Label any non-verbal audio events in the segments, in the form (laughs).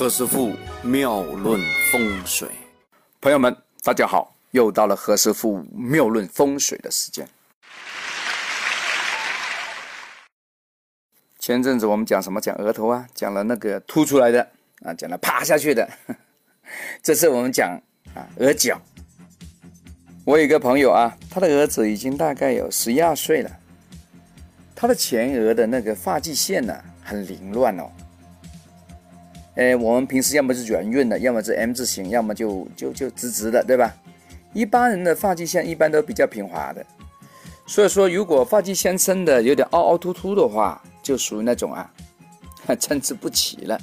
何师傅妙论风水，朋友们，大家好，又到了何师傅妙论风水的时间。前阵子我们讲什么？讲额头啊，讲了那个凸出来的啊，讲了趴下去的。(laughs) 这次我们讲啊，额角。我有一个朋友啊，他的儿子已经大概有十一二岁了，他的前额的那个发际线呢，很凌乱哦。哎，我们平时要么是圆润的，要么是 M 字形，要么就就就直直的，对吧？一般人的发际线一般都比较平滑的，所以说如果发际线生的有点凹凹凸凸的话，就属于那种啊，(laughs) 参差不齐了。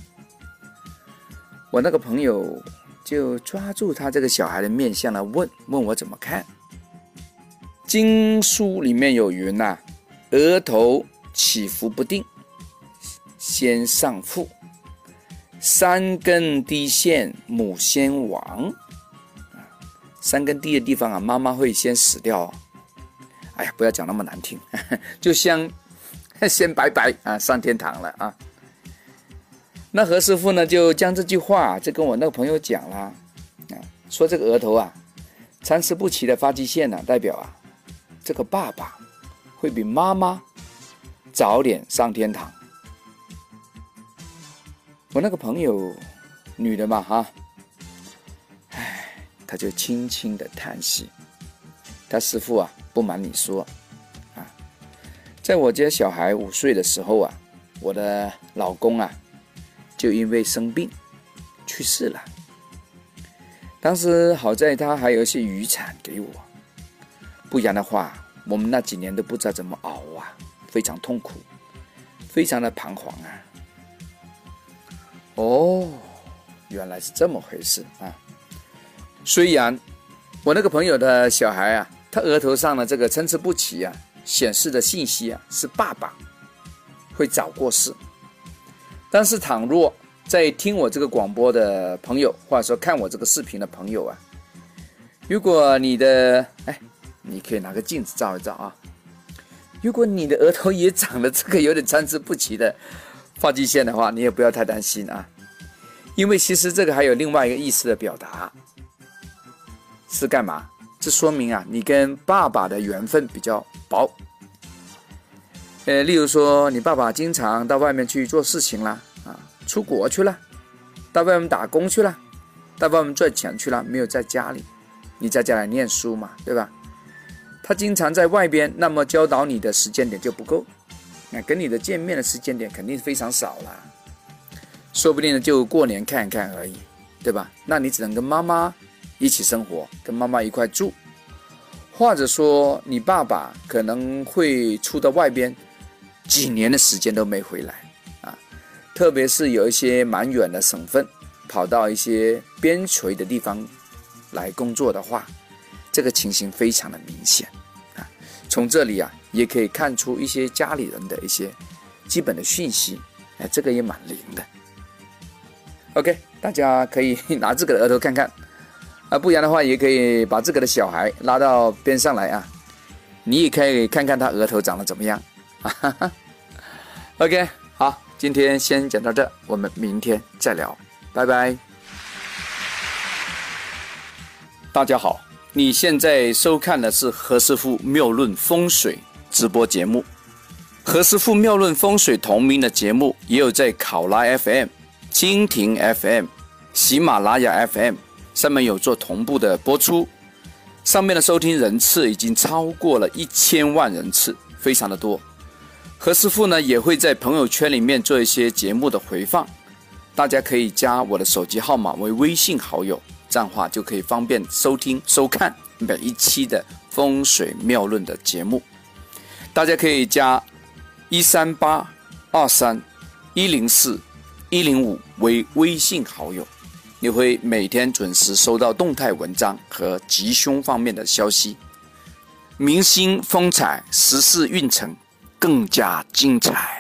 我那个朋友就抓住他这个小孩的面相来问问我怎么看。经书里面有云呐，额头起伏不定，先上腹。三根低线，母先亡。三根低的地方啊，妈妈会先死掉。哎呀，不要讲那么难听，(laughs) 就先 (laughs) 先拜拜啊，上天堂了啊。那何师傅呢，就将这句话就跟我那个朋友讲了啊，说这个额头啊，参差不齐的发际线呢，代表啊，这个爸爸会比妈妈早点上天堂。我那个朋友，女的嘛哈，唉，她就轻轻的叹息。她师傅啊，不瞒你说，啊，在我家小孩五岁的时候啊，我的老公啊，就因为生病去世了。当时好在他还有一些余产给我，不然的话，我们那几年都不知道怎么熬啊，非常痛苦，非常的彷徨啊。哦，原来是这么回事啊！虽然我那个朋友的小孩啊，他额头上的这个参差不齐啊，显示的信息啊是爸爸会早过世，但是倘若在听我这个广播的朋友，或者说看我这个视频的朋友啊，如果你的哎，你可以拿个镜子照一照啊，如果你的额头也长了这个有点参差不齐的。发际线的话，你也不要太担心啊，因为其实这个还有另外一个意思的表达，是干嘛？这说明啊，你跟爸爸的缘分比较薄。呃，例如说，你爸爸经常到外面去做事情啦，啊，出国去了，到外面打工去了，到外面赚钱去了，没有在家里，你在家里念书嘛，对吧？他经常在外边，那么教导你的时间点就不够。那跟你的见面的时间点肯定非常少了，说不定就过年看一看而已，对吧？那你只能跟妈妈一起生活，跟妈妈一块住，或者说你爸爸可能会出到外边几年的时间都没回来啊，特别是有一些蛮远的省份，跑到一些边陲的地方来工作的话，这个情形非常的明显啊。从这里啊。也可以看出一些家里人的一些基本的讯息，哎，这个也蛮灵的。OK，大家可以拿自个的额头看看，啊，不然的话也可以把自个的小孩拉到边上来啊，你也可以看看他额头长得怎么样。(laughs) OK，好，今天先讲到这，我们明天再聊，拜拜。大家好，你现在收看的是何师傅妙论风水。直播节目，何师傅妙论风水同名的节目也有在考拉 FM、蜻蜓 FM、喜马拉雅 FM 上面有做同步的播出，上面的收听人次已经超过了一千万人次，非常的多。何师傅呢也会在朋友圈里面做一些节目的回放，大家可以加我的手机号码为微信好友，这样的话就可以方便收听收看每一期的风水妙论的节目。大家可以加一三八二三一零四一零五为微信好友，你会每天准时收到动态文章和吉凶方面的消息，明星风采、时事运程更加精彩。